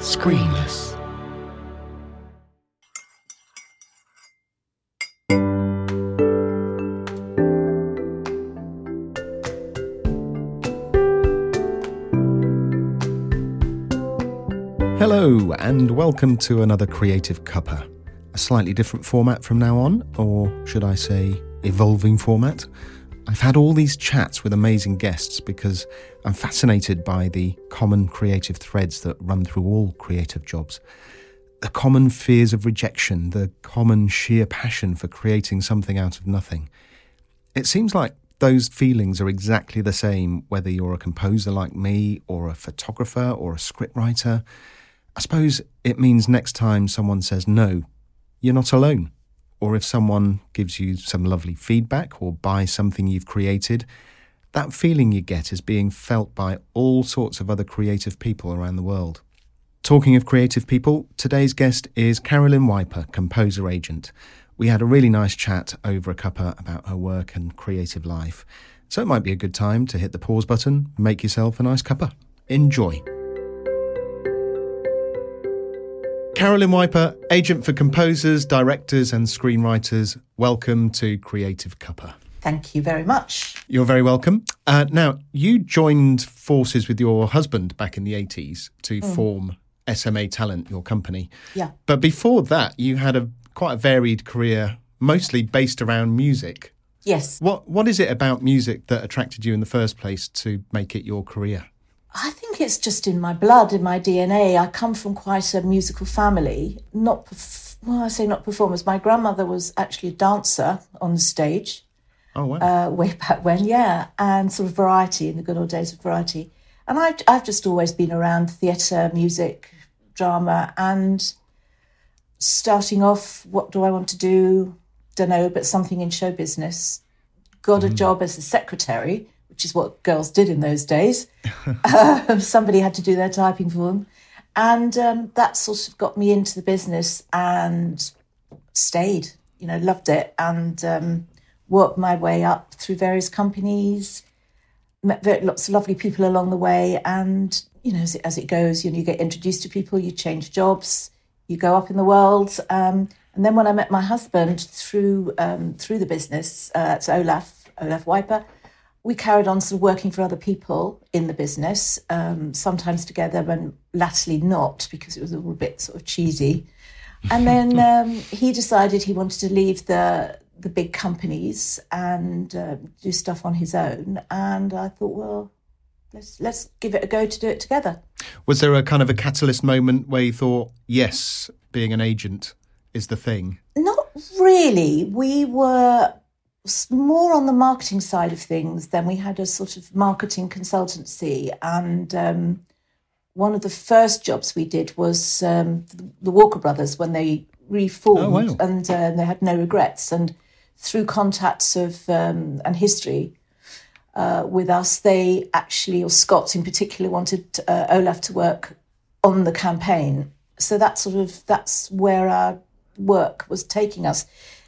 Screenless. Hello, and welcome to another Creative Cuppa. A slightly different format from now on, or should I say, evolving format. I've had all these chats with amazing guests because I'm fascinated by the common creative threads that run through all creative jobs. The common fears of rejection, the common sheer passion for creating something out of nothing. It seems like those feelings are exactly the same whether you're a composer like me, or a photographer, or a scriptwriter. I suppose it means next time someone says no, you're not alone or if someone gives you some lovely feedback or buys something you've created, that feeling you get is being felt by all sorts of other creative people around the world. Talking of creative people, today's guest is Carolyn Wiper, composer agent. We had a really nice chat over a cuppa about her work and creative life. So it might be a good time to hit the pause button, make yourself a nice cuppa. Enjoy. Carolyn Wiper, agent for composers, directors, and screenwriters. Welcome to Creative Cuppa. Thank you very much. You're very welcome. Uh, now, you joined forces with your husband back in the 80s to mm. form SMA Talent, your company. Yeah. But before that, you had a quite a varied career, mostly based around music. Yes. What What is it about music that attracted you in the first place to make it your career? I think it's just in my blood, in my DNA. I come from quite a musical family. Not, well, I say not performers. My grandmother was actually a dancer on the stage. Oh, wow. Uh, way back when, yeah. And sort of variety in the good old days of variety. And I've, I've just always been around theatre, music, drama, and starting off, what do I want to do? Don't know, but something in show business. Got a mm. job as a secretary which is what girls did in those days. uh, somebody had to do their typing for them. And um, that sort of got me into the business and stayed, you know, loved it and um, worked my way up through various companies, met very, lots of lovely people along the way. And, you know, as it, as it goes, you know, you get introduced to people, you change jobs, you go up in the world. Um, and then when I met my husband through um, through the business, uh, it's Olaf, Olaf Wiper, we carried on sort of working for other people in the business, um, sometimes together and latterly not because it was a little bit sort of cheesy. And then um, he decided he wanted to leave the the big companies and uh, do stuff on his own. And I thought, well, let's let's give it a go to do it together. Was there a kind of a catalyst moment where you thought, yes, being an agent is the thing? Not really. We were more on the marketing side of things. Then we had a sort of marketing consultancy, and um, one of the first jobs we did was um, the Walker Brothers when they reformed, oh, wow. and uh, they had no regrets. And through contacts of um, and history uh, with us, they actually, or Scott in particular, wanted uh, Olaf to work on the campaign. So that sort of that's where our work was taking us.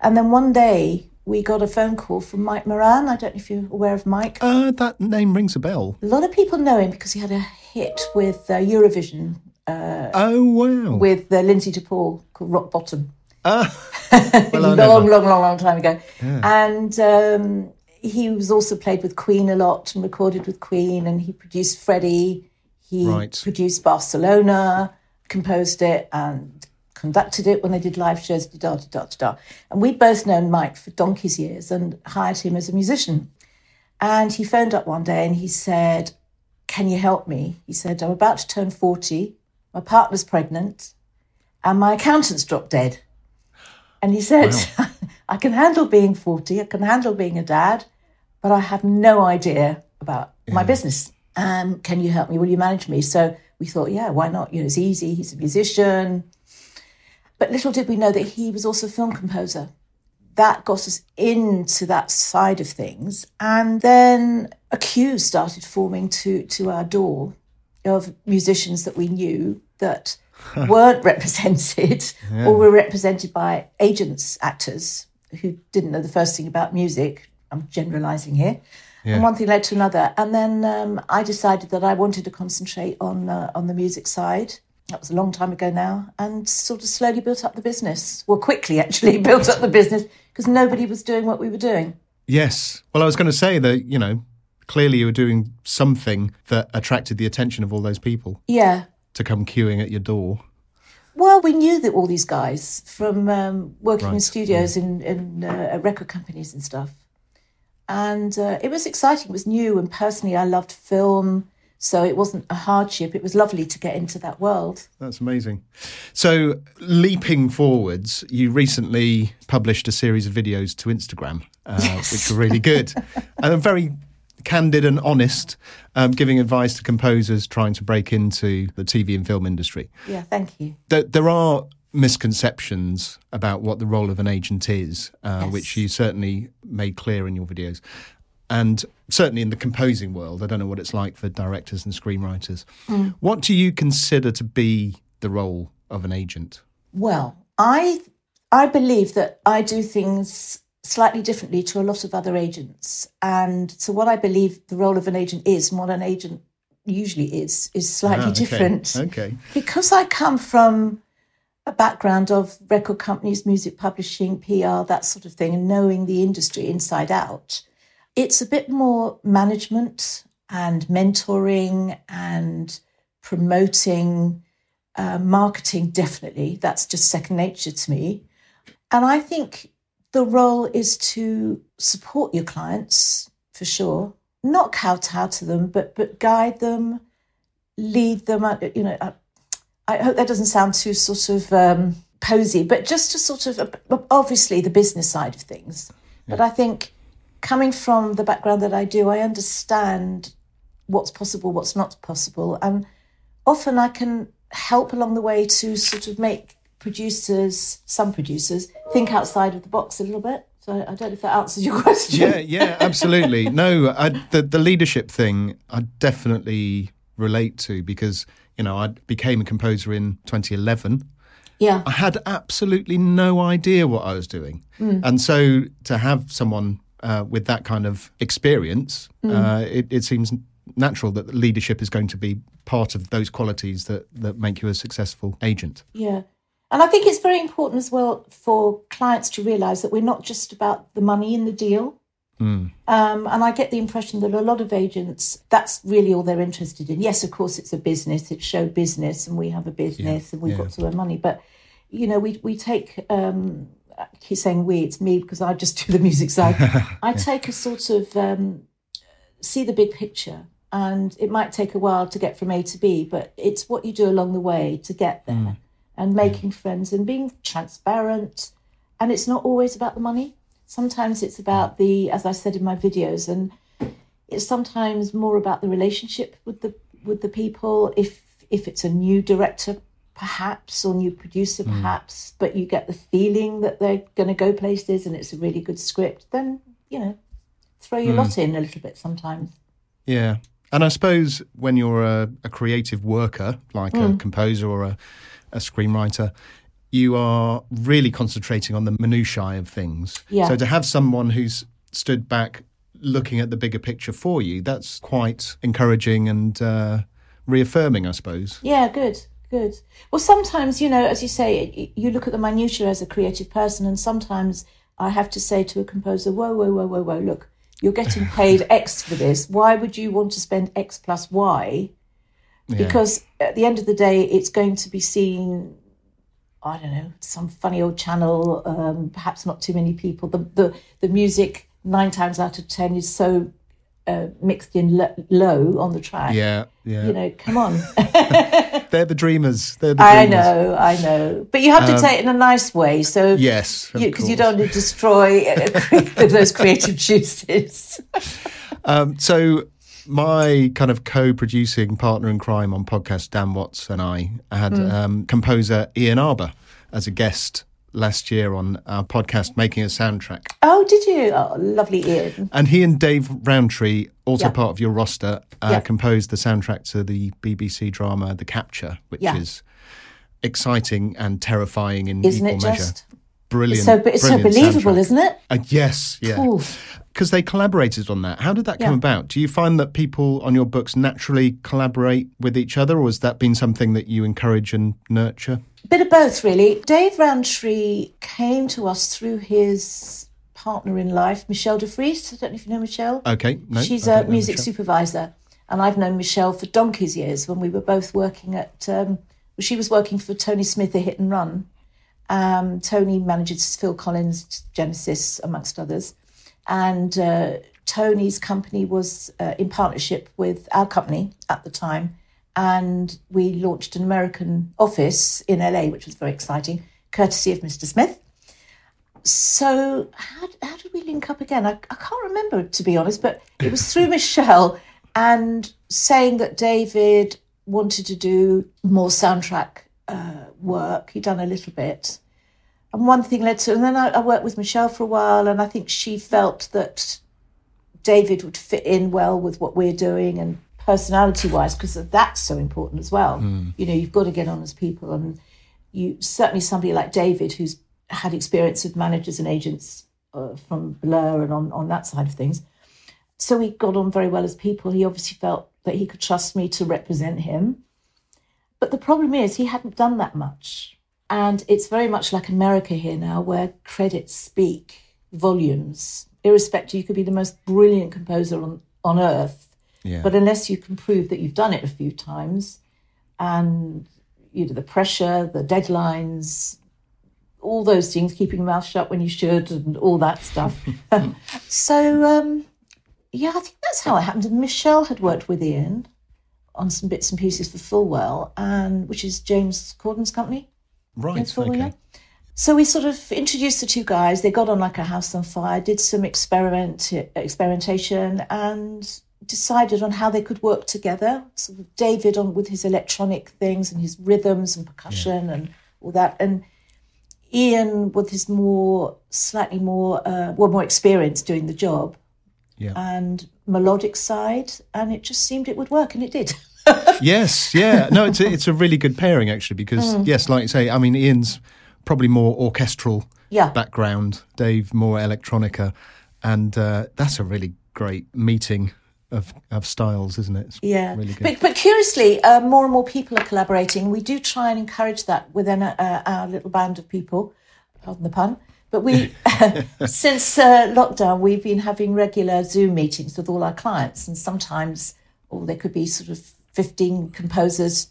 And then one day we got a phone call from Mike Moran. I don't know if you're aware of Mike. Uh, that name rings a bell. A lot of people know him because he had a hit with uh, Eurovision. Uh, oh, wow. With uh, Lynsey de Paul called Rock Bottom. Uh, well, long, long, long, long time ago. Yeah. And um, he was also played with Queen a lot and recorded with Queen, and he produced Freddie. He right. produced Barcelona, composed it, and conducted it when they did live shows, da da da da. And we'd both known Mike for donkey's years and hired him as a musician. And he phoned up one day and he said, Can you help me? He said, I'm about to turn 40, my partner's pregnant, and my accountant's dropped dead. And he said, wow. I can handle being 40, I can handle being a dad, but I have no idea about yeah. my business. Um, can you help me? Will you manage me? So we thought, yeah, why not? You know, it's easy. He's a musician. But little did we know that he was also a film composer. That got us into that side of things. And then a queue started forming to, to our door of musicians that we knew that weren't represented yeah. or were represented by agents, actors who didn't know the first thing about music. I'm generalizing here. Yeah. And one thing led to another. And then um, I decided that I wanted to concentrate on uh, on the music side that was a long time ago now, and sort of slowly built up the business. Well, quickly actually built up the business because nobody was doing what we were doing. Yes. Well, I was going to say that, you know, clearly you were doing something that attracted the attention of all those people. Yeah. To come queuing at your door. Well, we knew that all these guys from um, working right. in studios yeah. in, in uh, record companies and stuff. And uh, it was exciting. It was new. And personally, I loved film. So it wasn't a hardship. It was lovely to get into that world. That's amazing. So, leaping forwards, you recently published a series of videos to Instagram, uh, yes. which were really good and very candid and honest, um, giving advice to composers trying to break into the TV and film industry. Yeah, thank you. There, there are misconceptions about what the role of an agent is, uh, yes. which you certainly made clear in your videos and certainly in the composing world, I don't know what it's like for directors and screenwriters. Mm. What do you consider to be the role of an agent? Well, I I believe that I do things slightly differently to a lot of other agents, and so what I believe the role of an agent is, and what an agent usually is, is slightly ah, okay. different. Okay. Because I come from a background of record companies, music publishing, PR, that sort of thing, and knowing the industry inside out it's a bit more management and mentoring and promoting, uh, marketing, definitely. That's just second nature to me. And I think the role is to support your clients for sure, not kowtow to them, but but guide them, lead them. You know, I, I hope that doesn't sound too sort of um, posy, but just to sort of obviously the business side of things. Yeah. But I think coming from the background that I do, I understand what's possible, what's not possible. And often I can help along the way to sort of make producers, some producers, think outside of the box a little bit. So I don't know if that answers your question. Yeah, yeah, absolutely. no, I, the the leadership thing, I definitely relate to because you know I became a composer in 2011. Yeah, I had absolutely no idea what I was doing, mm. and so to have someone uh, with that kind of experience, mm. uh, it, it, seems natural that leadership is going to be part of those qualities that, that make you a successful agent. Yeah. And I think it's very important as well for clients to realize that we're not just about the money in the deal. Mm. Um, and I get the impression that a lot of agents, that's really all they're interested in. Yes, of course, it's a business, it's show business, and we have a business yeah. and we've yeah. got to earn money. But, you know, we, we take um, I keep saying we, it's me because I just do the music side. I take a sort of um, see the big picture, and it might take a while to get from A to B, but it's what you do along the way to get there, mm. and making yeah. friends and being transparent. And it's not always about the money. Sometimes it's about the, as I said in my videos, and it's sometimes more about the relationship with the with the people. If if it's a new director perhaps, or new producer, hmm. perhaps, mm. but you get the feeling that they're going to go places and it's a really good script, then, you know, throw your mm. lot in a little bit sometimes. Yeah. And I suppose when you're a, a creative worker, like mm. a hmm. composer or a, a screenwriter, you are really concentrating on the minutiae of things. Yeah. So to have someone who's stood back looking at the bigger picture for you, that's quite encouraging and uh, reaffirming, I suppose. Yeah, good. Good. Well, sometimes, you know, as you say, you look at the minutiae as a creative person, and sometimes I have to say to a composer, whoa, whoa, whoa, whoa, whoa, look, you're getting paid X for this. Why would you want to spend X plus Y? Yeah. Because at the end of the day, it's going to be seen, I don't know, some funny old channel, um, perhaps not too many people. The, the, the music, nine times out of 10, is so uh, mixed in low on the track. Yeah, yeah. You know, come on. They're the dreamers. They're the dreamers. I know, I know. But you have to um, take it in a nice way. So yes, because you, you, don't want to destroy uh, those creative juices. um, so my kind of co-producing partner in crime on podcast, Dan Watts, and I had mm. um, composer Ian Arbour as a guest last year on our podcast, making a soundtrack. Oh, did you? Oh, lovely, Ian. And he and Dave Rowntree, also yeah. part of your roster, uh, yeah. composed the soundtrack to the BBC drama The Capture, which yeah. is exciting and terrifying in isn't equal it measure. Brilliant. It's so, it's so believable, soundtrack. isn't it? Uh, yes, yeah. Because they collaborated on that. How did that come about? Do you find that people on your books naturally collaborate with each other, or has that been something that you encourage and nurture? A bit of both, really. Dave Rowntree came to us through his partner in life, Michelle de Vries. I don't know if you know Michelle. Okay, no, she's a music supervisor, and I've known Michelle for donkey's years when we were both working at. Um, she was working for Tony Smith, a hit and run. Um, Tony manages Phil Collins, Genesis, amongst others and uh, Tony's company was uh, in partnership with our company at the time, and we launched an American office in LA, which was very exciting, courtesy of Mr. Smith. So, how, how did we link up again? I, I can't remember, to be honest, but it was through Michelle and saying that David wanted to do more soundtrack uh, work. He'd done a little bit and one thing led to, and then I, I, worked with Michelle for a while, and I think she felt that David would fit in well with what we're doing and personality wise, because that's so important as well. Mm. You know, you've got to get on as people, and you certainly somebody like David, who's had experience with managers and agents uh, from Blur and on on that side of things. So we got on very well as people. He obviously felt that he could trust me to represent him. But the problem is, he hadn't done that much and it's very much like America here now, where credits speak volumes. Irrespective, you could be the most brilliant composer on, on earth, yeah. but unless you can prove that you've done it a few times, and you know the pressure, the deadlines, all those things, keeping your mouth shut when you should, and all that stuff. so, um, yeah, I think that's how it happened. And Michelle had worked with Ian on some bits and pieces for Fulwell, and which is James Corden's company. Right. Okay. So we sort of introduced the two guys. They got on like a house on fire, did some experiment experimentation, and decided on how they could work together. So David on with his electronic things and his rhythms and percussion yeah. and all that, and Ian with his more slightly more uh, well more experience doing the job, yeah. and melodic side, and it just seemed it would work, and it did. yes, yeah. No, it's a, it's a really good pairing actually because mm. yes, like you say, I mean Ian's probably more orchestral yeah. background, Dave more electronica, and uh, that's a really great meeting of of styles, isn't it? It's yeah, really but, but curiously, uh, more and more people are collaborating. We do try and encourage that within a, uh, our little band of people. Pardon the pun. But we, since uh, lockdown, we've been having regular Zoom meetings with all our clients, and sometimes, or there could be sort of 15 composers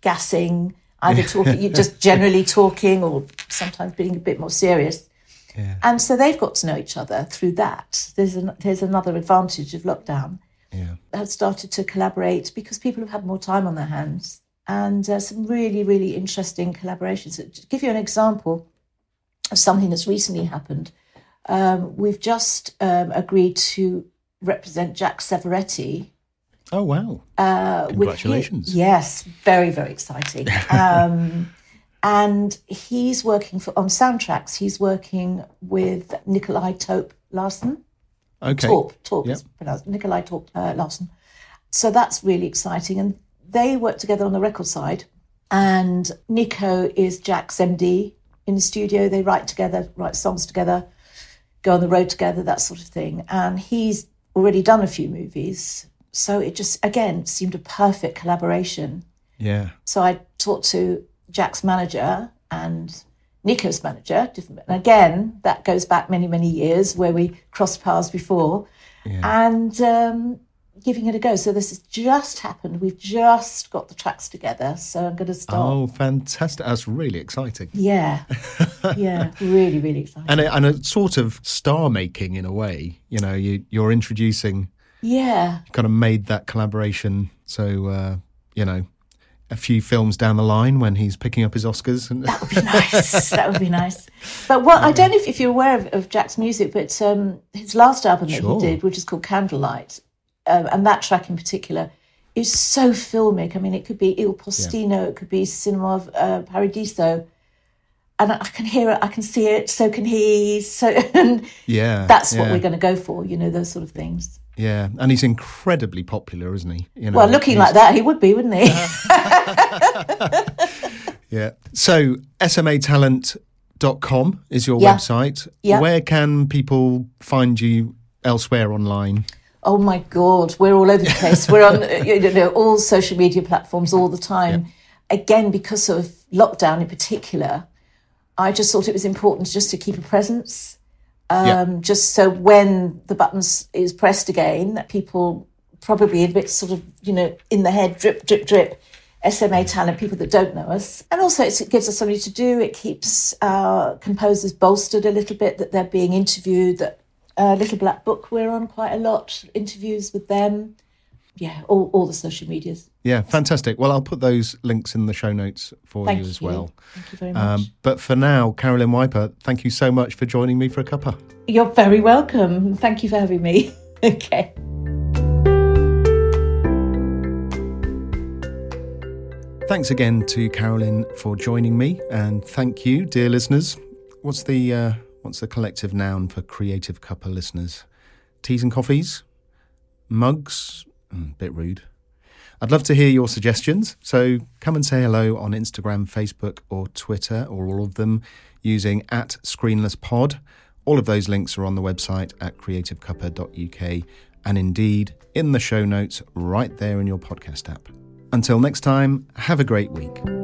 gassing, either talking, just generally talking, or sometimes being a bit more serious. Yeah. And so they've got to know each other through that. There's an, there's another advantage of lockdown. Yeah. Have started to collaborate because people have had more time on their hands, and uh, some really really interesting collaborations. To give you an example of something that's recently happened, um, we've just um, agreed to represent Jack Savoretti Oh wow! Uh, Congratulations! His, yes, very very exciting. um, and he's working for on soundtracks. He's working with Nikolai Tope Larsen. Okay. Torp, Torp yep. is pronounced Nikolai Torp uh, Larsen. So that's really exciting, and they work together on the record side. And Nico is Jack's MD in the studio. They write together, write songs together, go on the road together, that sort of thing. And he's already done a few movies so it just again seemed a perfect collaboration. Yeah. So I talked to Jack's manager and Nico's manager, different, and again that goes back many many years where we crossed paths before, yeah. and um, giving it a go. So this has just happened. We've just got the tracks together, so I'm going to start. Oh, fantastic! That's really exciting. Yeah, yeah, really, really exciting. And a, and a sort of star making in a way. You know, you you're introducing yeah. Kind of made that collaboration. So, uh, you know, a few films down the line when he's picking up his Oscars. that would be nice. that would be nice. But well, yeah. I don't know if, if you're aware of, of Jack's music, but um, his last album that sure. he did, which is called Candlelight, um, and that track in particular, is so filmic. I mean, it could be Il Postino, yeah. it could be Cinema of uh, Paradiso. And I can hear it, I can see it, so can he. So, and yeah, that's what we're going to go for, you know, those sort of things. Yeah, and he's incredibly popular, isn't he? You know, well, looking like that, he would be, wouldn't he? yeah. So, smatalent.com is your yeah. website. Yeah. Where can people find you elsewhere online? Oh my God, we're all over the place. we're on you know, all social media platforms all the time. Yeah. Again, because of lockdown in particular, I just thought it was important just to keep a presence. Um, yeah. Just so when the buttons is pressed again, that people probably a bit sort of, you know, in the head, drip, drip, drip, SMA talent, people that don't know us. And also it gives us something to do. It keeps our composers bolstered a little bit that they're being interviewed, that uh, Little Black Book, we're on quite a lot, interviews with them. Yeah, all, all the social medias. Yeah, fantastic. Well, I'll put those links in the show notes for thank you as well. Thank you very um, much. Um, but for now, Carolyn Wiper, thank you so much for joining me for a cuppa. You're very welcome. Thank you for having me. okay. Thanks again to Carolyn for joining me, and thank you, dear listeners. What's the uh, what's the collective noun for creative cuppa listeners? Teas and coffees, mugs. Mm, bit rude. I'd love to hear your suggestions, so come and say hello on Instagram, Facebook, or Twitter, or all of them using at ScreenlessPod. All of those links are on the website at creativecuppa.uk and indeed in the show notes right there in your podcast app. Until next time, have a great week.